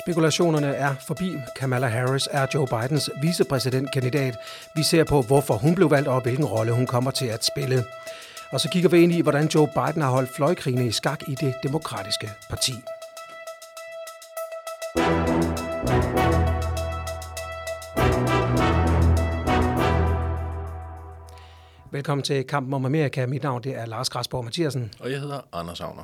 Spekulationerne er forbi. Kamala Harris er Joe Bidens vicepræsidentkandidat. Vi ser på, hvorfor hun blev valgt og hvilken rolle hun kommer til at spille. Og så kigger vi ind i, hvordan Joe Biden har holdt fløjkrigene i skak i det demokratiske parti. Velkommen til Kampen om Amerika. Mit navn det er Lars Græsborg Mathiasen. Og jeg hedder Anders Agner.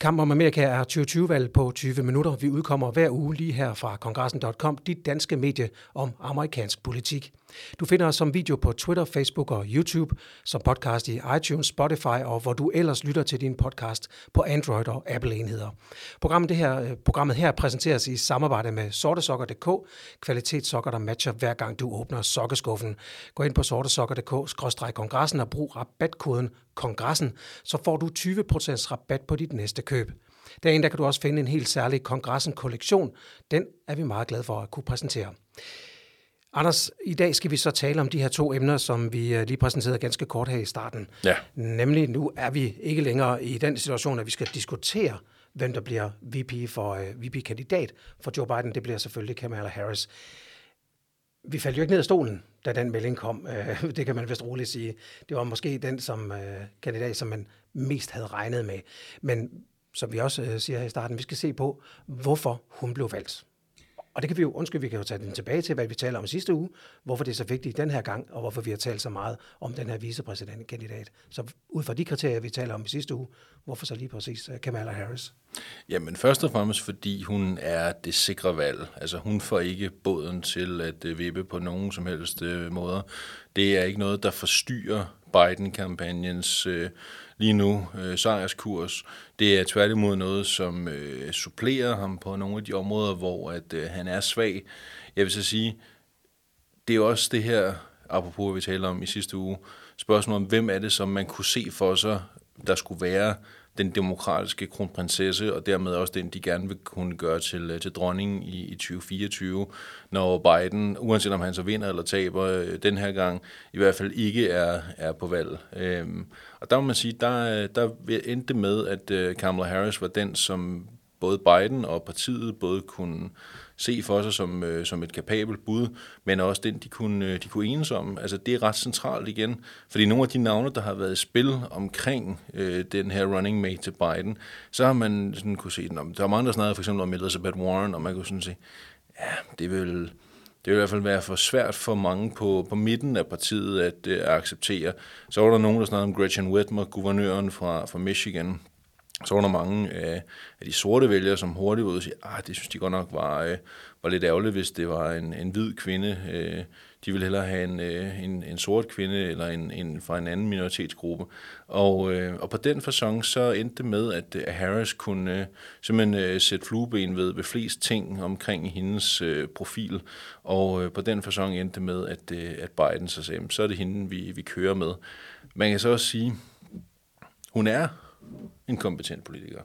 Kamp om Amerika er 2020-valg på 20 minutter. Vi udkommer hver uge lige her fra kongressen.com, dit danske medie om amerikansk politik. Du finder os som video på Twitter, Facebook og YouTube, som podcast i iTunes, Spotify og hvor du ellers lytter til din podcast på Android og Apple-enheder. Programmet, det her, øh, programmet her præsenteres i samarbejde med sortesokker.dk, kvalitetssokker, der matcher hver gang du åbner sokkeskuffen. Gå ind på sortesokker.dk-kongressen og brug rabatkoden kongressen, så får du 20% rabat på dit næste køb. Derinde der kan du også finde en helt særlig kongressen-kollektion. Den er vi meget glade for at kunne præsentere. Anders, i dag skal vi så tale om de her to emner, som vi øh, lige præsenterede ganske kort her i starten. Ja. Nemlig, nu er vi ikke længere i den situation, at vi skal diskutere, hvem der bliver VP for uh, øh, VP-kandidat for Joe Biden. Det bliver selvfølgelig Kamala Harris. Vi faldt jo ikke ned af stolen, da den melding kom. Uh, det kan man vist roligt sige. Det var måske den som uh, kandidat, som man mest havde regnet med. Men som vi også siger her i starten, vi skal se på, hvorfor hun blev valgt. Og det kan vi jo, undskyld, vi kan jo tage den tilbage til, hvad vi taler om sidste uge, hvorfor det er så vigtigt den her gang, og hvorfor vi har talt så meget om den her vicepræsidentkandidat. Så ud fra de kriterier, vi taler om i sidste uge, hvorfor så lige præcis øh, Kamala Harris? Jamen først og fremmest, fordi hun er det sikre valg. Altså hun får ikke båden til at øh, vippe på nogen som helst øh, måder. Det er ikke noget, der forstyrrer Biden-kampagnens øh, lige nu øh, sejrskurs. Det er tværtimod noget, som øh, supplerer ham på nogle af de områder, hvor at øh, han er svag. Jeg vil så sige, det er også det her, apropos vi talte om i sidste uge, spørgsmål om, hvem er det, som man kunne se for sig, der skulle være den demokratiske kronprinsesse, og dermed også den, de gerne vil kunne gøre til, øh, til dronningen i, i 2024, når Biden, uanset om han så vinder eller taber øh, den her gang, i hvert fald ikke er, er på valg. Øhm, og der må man sige, der, øh, der endte med, at Kamala Harris var den, som både Biden og partiet både kunne se for sig som, øh, som et kapabelt bud, men også den, de kunne, øh, de kunne enes om. Altså, det er ret centralt igen, fordi nogle af de navne, der har været i spil omkring øh, den her running mate til Biden, så har man sådan kunne se, at der er mange, der snakker for eksempel om Elizabeth Warren, og man kunne sådan sige, ja, det vil, det vil i hvert fald være for svært for mange på, på midten af partiet at, øh, at acceptere. Så var der nogen, der snakkede om Gretchen Whitmer, guvernøren fra, fra Michigan, så var der mange af, af de sorte vælgere, som hurtigt ud og sige, ah, det synes de godt nok var, øh, var lidt ærgerligt, hvis det var en, en hvid kvinde. Øh, de ville hellere have en, øh, en, en sort kvinde eller en, en fra en anden minoritetsgruppe. Og, øh, og på den fasong så endte det med, at, at Harris kunne øh, simpelthen øh, sætte flueben ved, ved flest ting omkring hendes øh, profil. Og øh, på den fasong endte det med, at, øh, at Biden så sagde, så er det hende, vi, vi kører med. Man kan så også sige, hun er en kompetent politiker.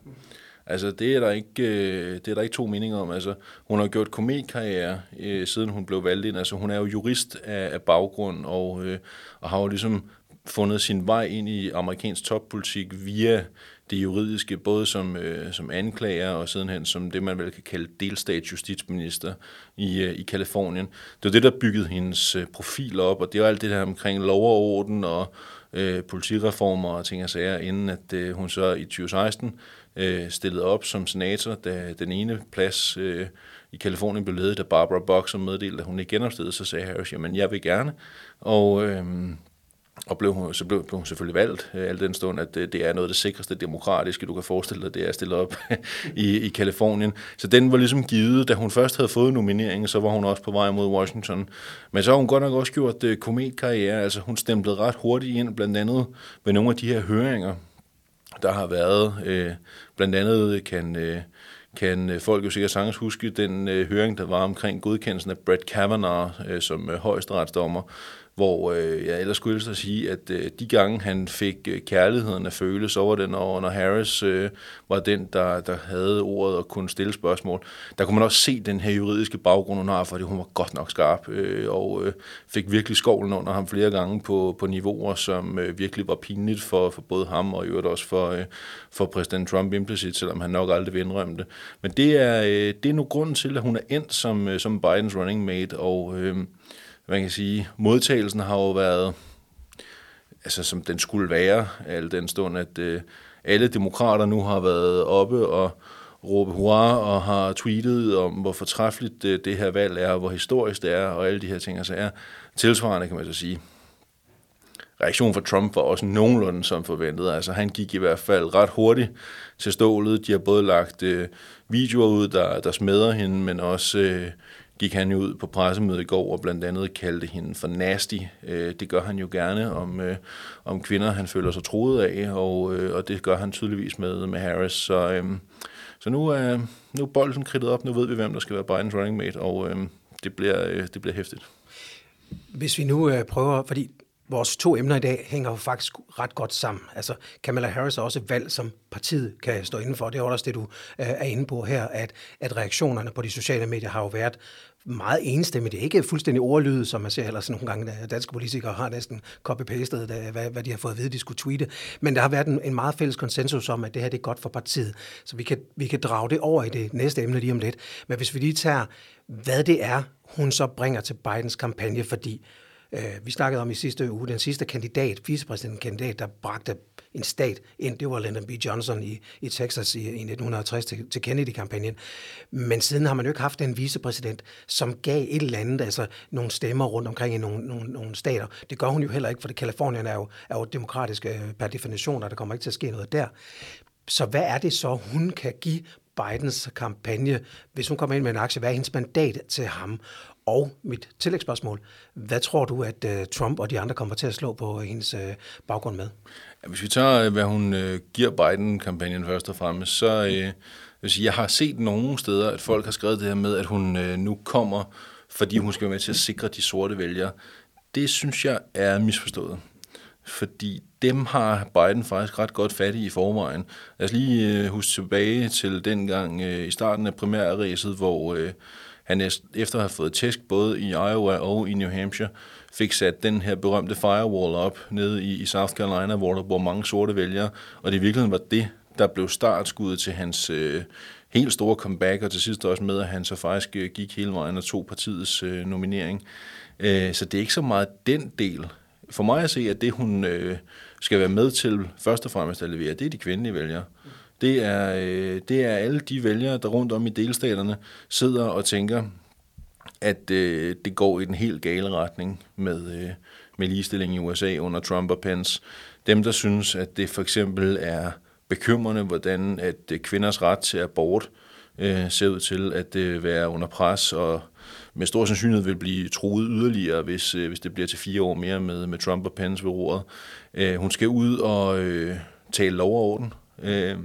Altså, det er der ikke, øh, det er der ikke to meninger om. Altså, hun har gjort komedkarriere, øh, siden hun blev valgt ind. Altså, hun er jo jurist af, af baggrund, og, øh, og har jo ligesom fundet sin vej ind i amerikansk toppolitik via det juridiske, både som, øh, som anklager og sidenhen som det, man vel kan kalde delstatsjustitsminister i, øh, i Kalifornien. Det var det, der byggede hendes øh, profil op, og det var alt det der omkring lov og orden og øh, politireformer og ting og sager, inden at øh, hun så i 2016 øh, stillede op som senator, da den ene plads øh, i Kalifornien blev ledet af Barbara Boxer meddelte, at hun ikke genopstillede, så sagde Harris, jamen jeg vil gerne. Og øh, og blev hun, så blev, blev hun selvfølgelig valgt, øh, al den stund, at det, det er noget af det sikreste demokratiske, du kan forestille dig, det er stillet op i, i Kalifornien. Så den var ligesom givet, da hun først havde fået nomineringen, så var hun også på vej mod Washington. Men så har hun godt nok også gjort øh, kometkarriere, altså hun stemplede ret hurtigt ind, blandt andet ved nogle af de her høringer, der har været. Øh, blandt andet kan... Øh, kan øh, folk jo sikkert sagtens huske den øh, høring, der var omkring godkendelsen af Brett Kavanaugh øh, som øh, højesteretsdommer, hvor øh, jeg ellers skulle at sige, at øh, de gange han fik øh, kærligheden at føle, så var den over, når Harris øh, var den, der, der havde ordet og kunne stille spørgsmål. Der kunne man også se den her juridiske baggrund, hun har, fordi hun var godt nok skarp, øh, og øh, fik virkelig skovlen under ham flere gange på, på niveauer, som øh, virkelig var pinligt for, for både ham og i øvrigt også for, øh, for præsident Trump implicit, selvom han nok aldrig vil indrømme det. Men det er, øh, det er nu grunden til, at hun er endt som, øh, som Bidens running mate, og øh, man kan sige, modtagelsen har jo været, altså som den skulle være, al den stund, at øh, alle demokrater nu har været oppe og råbe hurra og har tweetet om, hvor fortræffeligt det, det her valg er, hvor historisk det er, og alle de her ting, så er tilsvarende, kan man så sige. Reaktionen fra Trump var også nogenlunde som forventet. Altså han gik i hvert fald ret hurtigt til stålet. De har både lagt øh, videoer ud, der, der smadrer hende, men også øh, gik han jo ud på pressemødet i går og blandt andet kaldte hende for nasty. Øh, det gør han jo gerne om, øh, om kvinder, han føler sig troet af, og, øh, og det gør han tydeligvis med, med Harris. Så, øh, så nu, er, nu er bolden kridtet op, nu ved vi, hvem der skal være Bidens running mate, og øh, det, bliver, øh, det bliver hæftigt. Hvis vi nu øh, prøver, fordi vores to emner i dag hænger jo faktisk ret godt sammen. Altså, Kamala Harris er også et valg, som partiet kan stå inden for. Det er også det, du øh, er inde på her, at, at reaktionerne på de sociale medier har jo været meget enstemmigt. Det er ikke fuldstændig ordlyd, som man ser ellers nogle gange, da danske politikere har næsten copy-pastet, hvad, hvad de har fået at vide, de skulle tweete. Men der har været en, en meget fælles konsensus om, at det her det er godt for partiet. Så vi kan, vi kan drage det over i det næste emne lige om lidt. Men hvis vi lige tager, hvad det er, hun så bringer til Bidens kampagne, fordi øh, vi snakkede om i sidste uge, den sidste kandidat, vicepræsidentkandidat, der bragte en stat ind. Det var Lyndon B. Johnson i, i Texas i, i 1960 til, til Kennedy-kampagnen. Men siden har man jo ikke haft en vicepræsident, som gav et eller andet, altså nogle stemmer rundt omkring i nogle, nogle, nogle stater. Det gør hun jo heller ikke, for Kalifornien er jo, er jo demokratisk øh, per definition, og der kommer ikke til at ske noget der. Så hvad er det så, hun kan give Bidens kampagne, hvis hun kommer ind med en aktie? Hvad er hendes mandat til ham? Og mit tillægsspørgsmål, hvad tror du, at uh, Trump og de andre kommer til at slå på øh, hendes uh, baggrund med? Ja, hvis vi tager, hvad hun uh, giver Biden-kampagnen først og fremmest, så uh, vil sige, jeg har set nogle steder, at folk har skrevet det her med, at hun uh, nu kommer, fordi hun skal være med til at sikre de sorte vælgere. Det synes jeg er misforstået. Fordi dem har Biden faktisk ret godt fat i i forvejen. Lad os lige uh, huske tilbage til dengang uh, i starten af primærræset, hvor uh, han efter at have fået tæsk både i Iowa og i New Hampshire, fik sat den her berømte firewall op nede i, i South Carolina, hvor der bor mange sorte vælgere, og det i virkeligheden var det, der blev startskuddet til hans øh, helt store comeback, og til sidst også med, at han så faktisk øh, gik hele vejen og tog partiets øh, nominering. Øh, så det er ikke så meget den del. For mig at se, at det hun øh, skal være med til først og fremmest at levere, det er de kvindelige vælgere. Mm. Det er, øh, det er alle de vælgere, der rundt om i delstaterne sidder og tænker, at øh, det går i den helt gale retning med, øh, med ligestilling i USA under Trump og Pence. Dem, der synes, at det for eksempel er bekymrende, hvordan at øh, kvinders ret til abort øh, ser ud til at øh, være under pres og med stor sandsynlighed vil blive truet yderligere, hvis, øh, hvis det bliver til fire år mere med, med Trump og Pence ved roret. Øh, hun skal ud og øh, tale lov og orden Øh,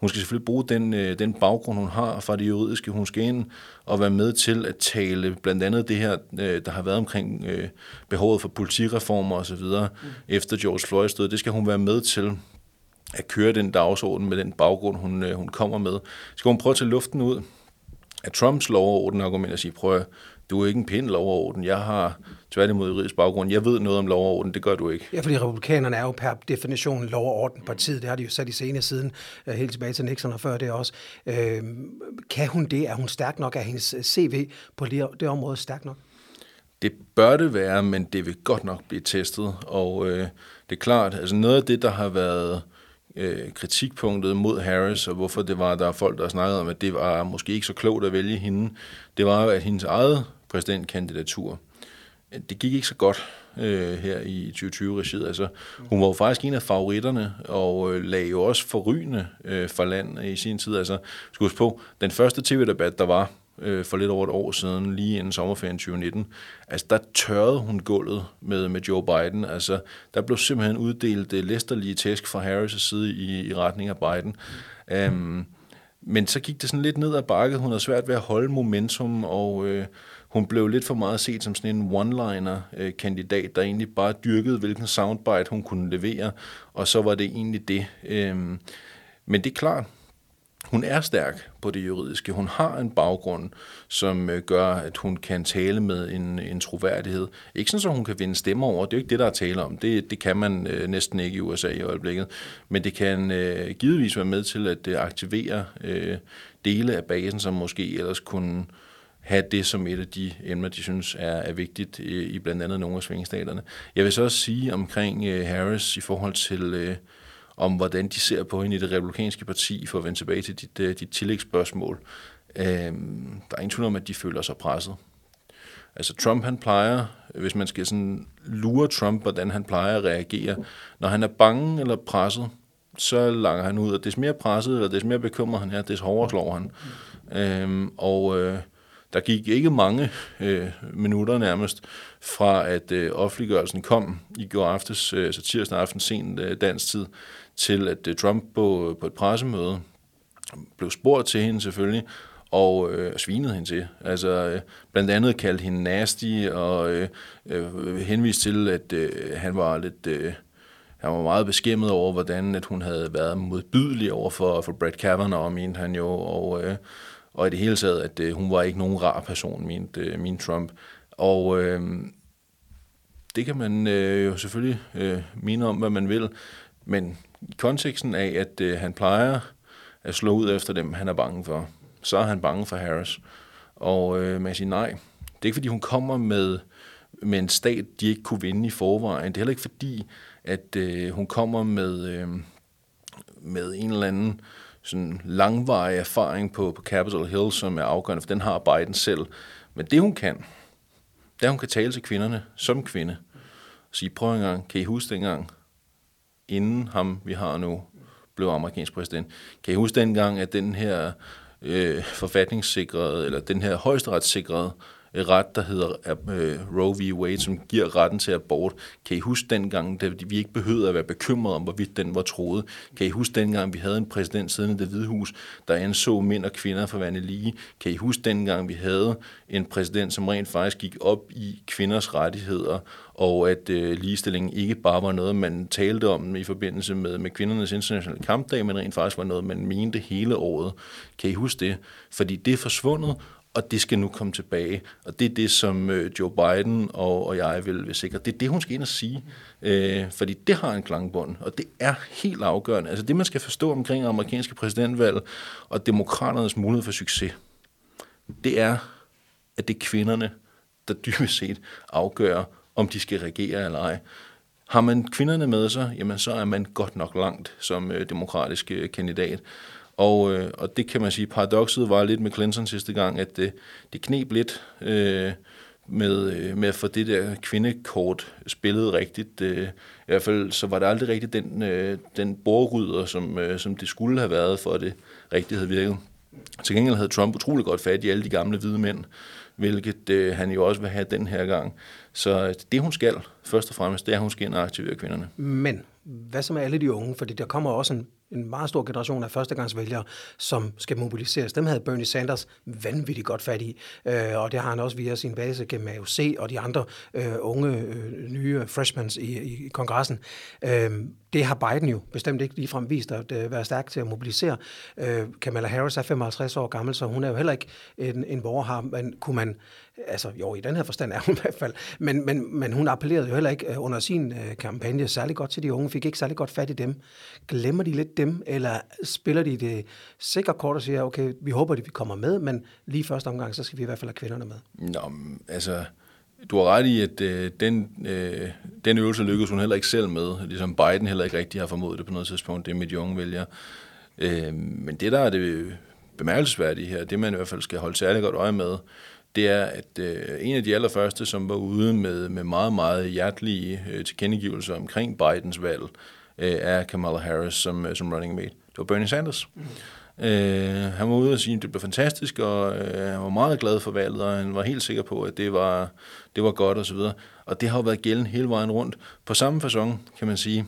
hun skal selvfølgelig bruge den, øh, den baggrund, hun har fra det juridiske. Hun skal ind og være med til at tale blandt andet det her, øh, der har været omkring øh, behovet for politireformer osv. Mm. efter George Floyd stod. Det skal hun være med til at køre den dagsorden med den baggrund, hun, øh, hun kommer med. Skal hun prøve at tage luften ud af Trumps lov og orden argument og sige, prøv at du er ikke en pind lov og orden. Jeg har tværtimod juridisk baggrund. Jeg ved noget om lov og orden, det gør du ikke. Ja, fordi republikanerne er jo per definition lov og orden partiet. Det har de jo sat i scene siden, uh, helt tilbage til Nixon og før det også. Uh, kan hun det? Er hun stærk nok? Er hendes CV på det, det område stærk nok? Det bør det være, men det vil godt nok blive testet. Og øh, det er klart, altså noget af det, der har været øh, kritikpunktet mod Harris, og hvorfor det var, der er folk, der snakkede om, at det var måske ikke så klogt at vælge hende, det var jo, at hendes eget præsidentkandidatur, det gik ikke så godt øh, her i 2020-regiet. Altså, hun var jo faktisk en af favoritterne, og øh, lagde jo også forrygende øh, for land i sin tid. Altså, skal på, den første tv-debat, der var øh, for lidt over et år siden, lige inden sommerferien 2019, altså der tørrede hun gulvet med, med Joe Biden. Altså, der blev simpelthen uddelt øh, læsterlige tæsk fra Harris' side i, i retning af Biden. Um, men så gik det sådan lidt ned ad bakket. Hun havde svært ved at holde momentum, og øh, hun blev lidt for meget set som sådan en one-liner-kandidat, øh, der egentlig bare dyrkede, hvilken soundbite hun kunne levere, og så var det egentlig det. Øhm, men det er klart, hun er stærk på det juridiske. Hun har en baggrund, som øh, gør, at hun kan tale med en, en troværdighed. Ikke sådan, at hun kan vinde stemmer over. Det er jo ikke det, der er tale om. Det, det kan man øh, næsten ikke i USA i øjeblikket. Men det kan øh, givetvis være med til at øh, aktivere øh, dele af basen, som måske ellers kunne have det som et af de emner, de synes er, er vigtigt i, i blandt andet nogle af svingstaterne. Jeg vil så også sige omkring øh, Harris i forhold til... Øh, om hvordan de ser på hende i det republikanske parti, for at vende tilbage til dit, øh, dit tillægsspørgsmål. Øh, der er ingen tvivl om, at de føler sig presset. Altså Trump, han plejer, hvis man skal sådan lure Trump, hvordan han plejer at reagere, når han er bange eller presset, så langer han ud, og des mere presset eller des mere bekymret han er, des hårdere slår han. Øhm, og øh, der gik ikke mange øh, minutter nærmest fra, at øh, offentliggørelsen kom i går aftes, øh, så tirsdag aften, sen øh, dansk tid, til at øh, Trump på, på et pressemøde blev spurgt til hende selvfølgelig, og øh, svinede hende til. Altså øh, blandt andet kaldte hende nasty, og øh, øh, henviste til, at øh, han var lidt... Øh, han var meget beskæmmet over, hvordan at hun havde været modbydelig over for, for Brad Kavanaugh, mente han jo, og, øh, og i det hele taget, at øh, hun var ikke nogen rar person, mente, øh, min Trump. Og øh, det kan man øh, jo selvfølgelig øh, mene om, hvad man vil, men i konteksten af, at øh, han plejer at slå ud efter dem, han er bange for, så er han bange for Harris. Og øh, man siger nej. Det er ikke, fordi hun kommer med, med en stat, de ikke kunne vinde i forvejen. Det er heller ikke fordi, at øh, hun kommer med, øh, med en eller anden sådan langvarig erfaring på, på Capitol Hill, som er afgørende, for den har Biden selv. Men det hun kan, det er, hun kan tale til kvinderne som kvinde. Og sige, prøv en gang, kan I huske dengang, inden ham, vi har nu, blev amerikansk præsident. Kan I huske dengang, at den her øh, forfatningssikrede, eller den her højesteretssikrede ret, der hedder øh, Roe v. Wade, som giver retten til abort. Kan I huske dengang, da vi ikke behøvede at være bekymrede om, hvorvidt den var troet? Kan I huske dengang, vi havde en præsident siden i det hvide hus, der anså mænd og kvinder for værende lige? Kan I huske dengang, vi havde en præsident, som rent faktisk gik op i kvinders rettigheder, og at øh, ligestillingen ikke bare var noget, man talte om i forbindelse med, med kvindernes internationale kampdag, men rent faktisk var noget, man mente hele året. Kan I huske det? Fordi det er forsvundet, og det skal nu komme tilbage. Og det er det, som øh, Joe Biden og, og jeg vil, vil sikre. Det er det, hun skal ind og sige, øh, fordi det har en klangbund, og det er helt afgørende. Altså det, man skal forstå omkring amerikanske præsidentvalg og demokraternes mulighed for succes, det er, at det er kvinderne, der dybest set afgør, om de skal regere eller ej. Har man kvinderne med sig, jamen så er man godt nok langt som øh, demokratisk øh, kandidat. Og, øh, og det kan man sige, paradokset var lidt med Clinton sidste gang, at det, det knep lidt øh, med, øh, med at få det der kvindekort spillet rigtigt. Øh, I hvert fald så var det aldrig rigtigt den, øh, den borryder, som, øh, som det skulle have været, for at det rigtigt havde virket. Til gengæld havde Trump utrolig godt fat i alle de gamle hvide mænd, hvilket øh, han jo også vil have den her gang. Så det hun skal, først og fremmest, det er, at hun skal ind og aktivere kvinderne. Men hvad så med alle de unge? Fordi der kommer også en en meget stor generation af førstegangsvælgere, som skal mobiliseres. Dem havde Bernie Sanders vanvittigt godt fat i, øh, og det har han også via sin base gennem AOC og de andre øh, unge, øh, nye freshmans i, i kongressen. Øh, det har Biden jo bestemt ikke ligefrem vist at øh, være stærk til at mobilisere. Øh, Kamala Harris er 55 år gammel, så hun er jo heller ikke en, en borgerhar, men kunne man altså jo, i den her forstand er hun i hvert fald, men, men, men hun appellerede jo heller ikke øh, under sin øh, kampagne særlig godt til de unge, fik ikke særlig godt fat i dem. Glemmer de lidt dem, eller spiller de det sikre kort og siger, okay, vi håber, at vi kommer med, men lige første omgang, så skal vi i hvert fald have kvinderne med. Nå, altså, du har ret i, at øh, den, øh, den øvelse lykkedes hun heller ikke selv med, ligesom Biden heller ikke rigtig har formodet det på noget tidspunkt, det med de unge vælgere. Øh, men det, der er det bemærkelsesværdige her, det man i hvert fald skal holde særlig godt øje med, det er, at øh, en af de allerførste, som var ude med, med meget, meget hjertelige øh, tilkendegivelser omkring Bidens valg, øh, er Kamala Harris som, øh, som running mate. Det var Bernie Sanders. Mm. Øh, han var ude og sige, at det blev fantastisk, og øh, han var meget glad for valget, og han var helt sikker på, at det var, det var godt osv. Og, og det har jo været gældende hele vejen rundt. På samme façon kan man sige,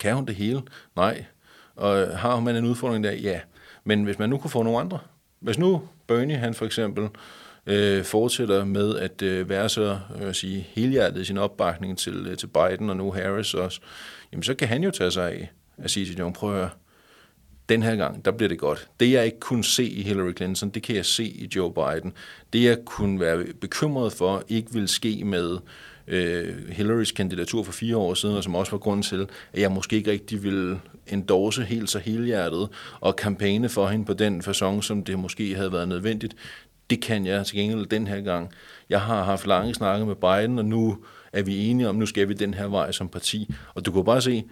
kan hun det hele? Nej. Og har man en udfordring der? Ja. Men hvis man nu kunne få nogle andre, hvis nu Bernie han for eksempel øh, fortsætter med at øh, være så øh, sige, helhjertet i sin opbakning til, øh, til Biden og nu Harris også, jamen så kan han jo tage sig af at sige til John, prøv at høre, den her gang, der bliver det godt. Det jeg ikke kunne se i Hillary Clinton, det kan jeg se i Joe Biden. Det jeg kunne være bekymret for, ikke vil ske med øh, Hillarys kandidatur for fire år siden, og som også var grund til, at jeg måske ikke rigtig ville endorse helt så helhjertet og kampagne for hende på den façon, som det måske havde været nødvendigt. Det kan jeg til gengæld den her gang. Jeg har haft lange snakke med Biden, og nu er vi enige om, nu skal vi den her vej som parti. Og du kan bare se,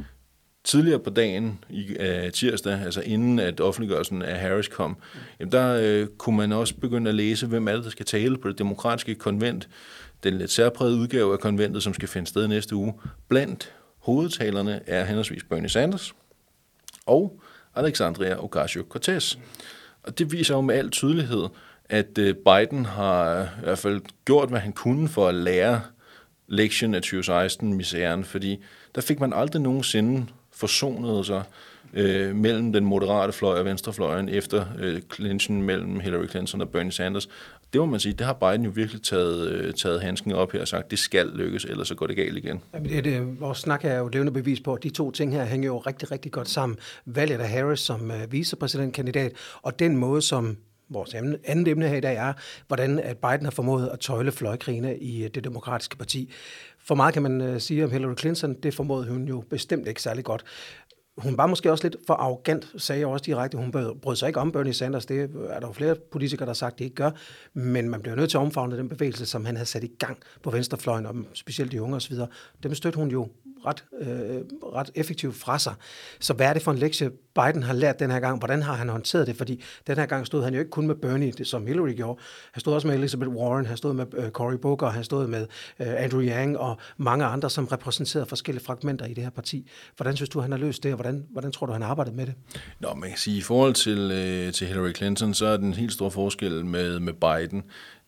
tidligere på dagen i øh, tirsdag, altså inden at offentliggørelsen af Harris kom, jamen der øh, kunne man også begynde at læse, hvem er det, der skal tale på det demokratiske konvent, den lidt særprægede udgave af konventet, som skal finde sted næste uge. Blandt hovedtalerne er henholdsvis Bernie Sanders og Alexandria Ocasio-Cortez. Og det viser jo med al tydelighed, at øh, Biden har øh, i hvert fald gjort, hvad han kunne for at lære lektionen af 2016-misæren, fordi der fik man aldrig nogensinde forsonet sig øh, mellem den moderate fløj og venstrefløjen efter øh, clinchen mellem Hillary Clinton og Bernie Sanders. Det må man sige, det har Biden jo virkelig taget, øh, taget handsken op her og sagt, det skal lykkes, ellers så går det galt igen. Jamen, det, det, vores snak er jo levende bevis på, at de to ting her hænger jo rigtig, rigtig godt sammen. Valget af Harris som øh, vicepræsidentkandidat, og den måde, som vores emne, andet emne her i dag er, hvordan at Biden har formået at tøjle fløjkrigene i øh, det demokratiske parti. For meget kan man øh, sige om Hillary Clinton, det formåede hun jo bestemt ikke særlig godt. Hun var måske også lidt for arrogant, sagde jeg også direkte. Hun brød sig ikke om Bernie Sanders. Det er der jo flere politikere, der har sagt, at de ikke gør. Men man bliver nødt til at omfavne den bevægelse, som han havde sat i gang på venstrefløjen, og specielt de unge osv. Dem støttede hun jo ret, øh, ret effektivt fra sig. Så hvad er det for en lektie, Biden har lært den her gang? Hvordan har han håndteret det? Fordi den her gang stod han jo ikke kun med Bernie, det, som Hillary gjorde. Han stod også med Elizabeth Warren, han stod med øh, Cory Booker, han stod med øh, Andrew Yang og mange andre, som repræsenterede forskellige fragmenter i det her parti. Hvordan synes du, han har løst det, og hvordan, hvordan tror du, han har arbejdet med det? Nå, man kan sige, i forhold til, øh, til Hillary Clinton, så er den helt store forskel med, med Biden,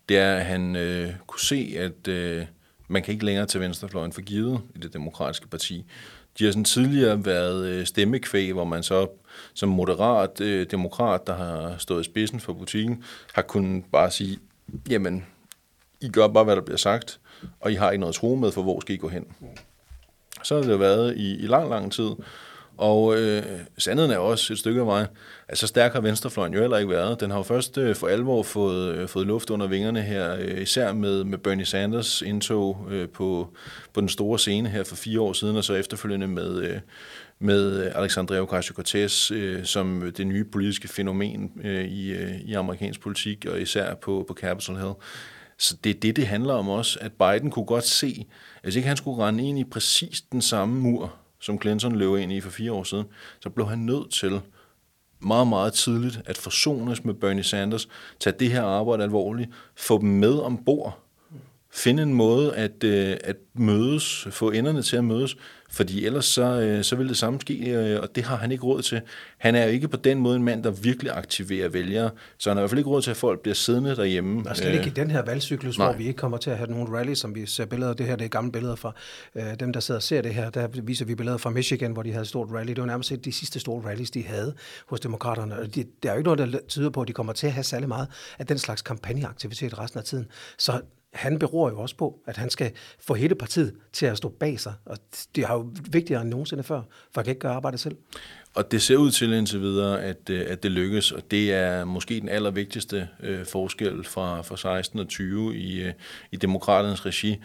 det er, at han øh, kunne se, at øh, man kan ikke længere tage venstrefløjen for givet i det demokratiske parti. De har sådan tidligere været øh, stemmekvæg, hvor man så som moderat øh, demokrat, der har stået i spidsen for butikken, har kunnet bare sige, jamen, I gør bare, hvad der bliver sagt, og I har ikke noget tro med, for hvor skal I gå hen? Så har det været i, i lang, lang tid. Og øh, sandheden er også et stykke af vejen, at så stærk har venstrefløjen jo heller ikke været. Den har jo først øh, for alvor fået, øh, fået luft under vingerne her, øh, især med, med Bernie Sanders indtog øh, på, på den store scene her for fire år siden, og så efterfølgende med, øh, med Alexandria Ocasio-Cortez øh, som det nye politiske fænomen øh, i, øh, i amerikansk politik, og især på, på Capitol Hill. Så det er det, det handler om også, at Biden kunne godt se, at hvis ikke han skulle rende ind i præcis den samme mur, som Clinton løb ind i for fire år siden, så blev han nødt til meget, meget tidligt at forsones med Bernie Sanders, tage det her arbejde alvorligt, få dem med ombord, finde en måde at, øh, at mødes, få enderne til at mødes, fordi ellers så, øh, så vil det samme ske, øh, og det har han ikke råd til. Han er jo ikke på den måde en mand, der virkelig aktiverer vælgere, så han har i hvert fald ikke råd til, at folk bliver siddende derhjemme. Og slet ikke i den her valgcyklus, Nej. hvor vi ikke kommer til at have nogle rallies, som vi ser billeder af. Det her det er gamle billeder fra øh, dem, der sidder og ser det her. Der viser vi billeder fra Michigan, hvor de havde et stort rally. Det var nærmest de sidste store rallies, de havde hos demokraterne. Og de, der er jo ikke noget, der tyder på, at de kommer til at have særlig meget af den slags kampagneaktivitet resten af tiden. Så han beror jo også på, at han skal få hele partiet til at stå bag sig. Og det er jo vigtigere end nogensinde før, for han kan ikke gøre arbejdet selv. Og det ser ud til indtil videre, at, øh, at det lykkes, og det er måske den allervigtigste øh, forskel fra, fra 16 og 20 i, øh, i demokraternes regi.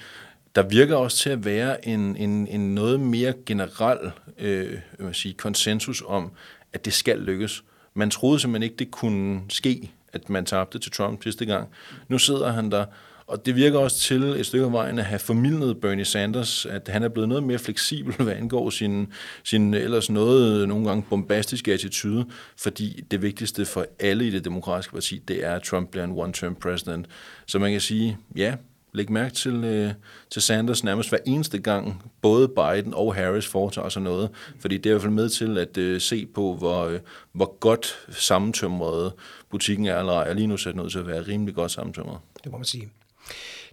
Der virker også til at være en, en, en noget mere generel øh, man sige, konsensus om, at det skal lykkes. Man troede simpelthen ikke, det kunne ske, at man tabte til Trump sidste gang. Nu sidder han der, og det virker også til et stykke af vejen at have formidlet Bernie Sanders, at han er blevet noget mere fleksibel, hvad angår sin, sin ellers noget nogle gange bombastiske attitude, fordi det vigtigste for alle i det demokratiske parti, det er, at Trump bliver en one-term president. Så man kan sige, ja, læg mærke til, øh, til Sanders nærmest hver eneste gang, både Biden og Harris foretager sig noget, fordi det er i hvert fald med til at øh, se på, hvor, øh, hvor godt sammentømret butikken er, eller er lige nu sat nødt til at være rimelig godt sammentømret. Det må man sige.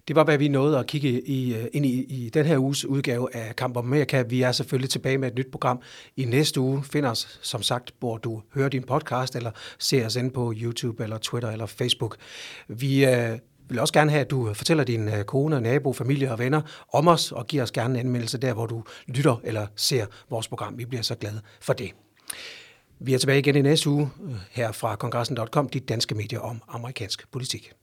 Det var, hvad vi nåede at kigge i, øh, ind i, i den her uges udgave af Kamp om Amerika. Vi er selvfølgelig tilbage med et nyt program i næste uge. Find os, som sagt, hvor du hører din podcast, eller ser os ind på YouTube, eller Twitter, eller Facebook. Vi øh, vil også gerne have, at du fortæller din øh, kone, nabo, familie og venner om os, og giver os gerne en anmeldelse der, hvor du lytter eller ser vores program. Vi bliver så glade for det. Vi er tilbage igen i næste uge øh, her fra kongressen.com, dit danske medier om amerikansk politik.